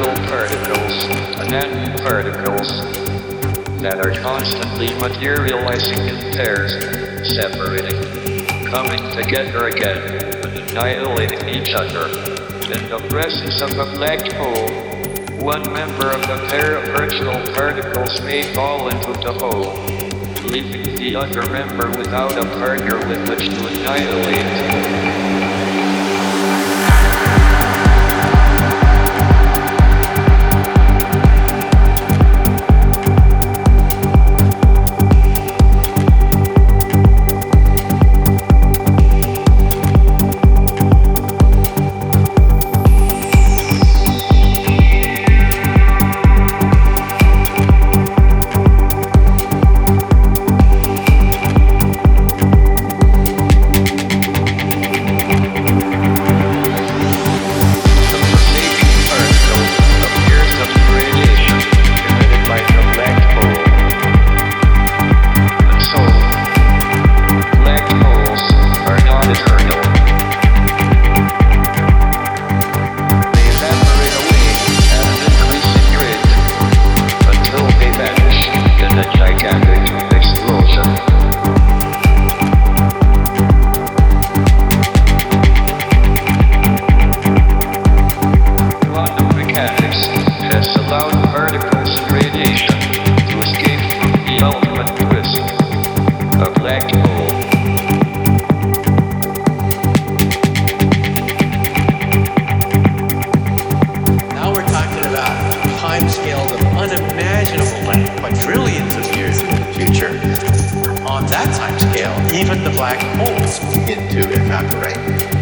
individual particles, atom particles, that are constantly materializing in pairs, separating, coming together again, and annihilating each other. In the presence of a black hole, one member of the pair of virtual particles may fall into the hole, leaving the other member without a partner with which to annihilate. As it falls in, it gets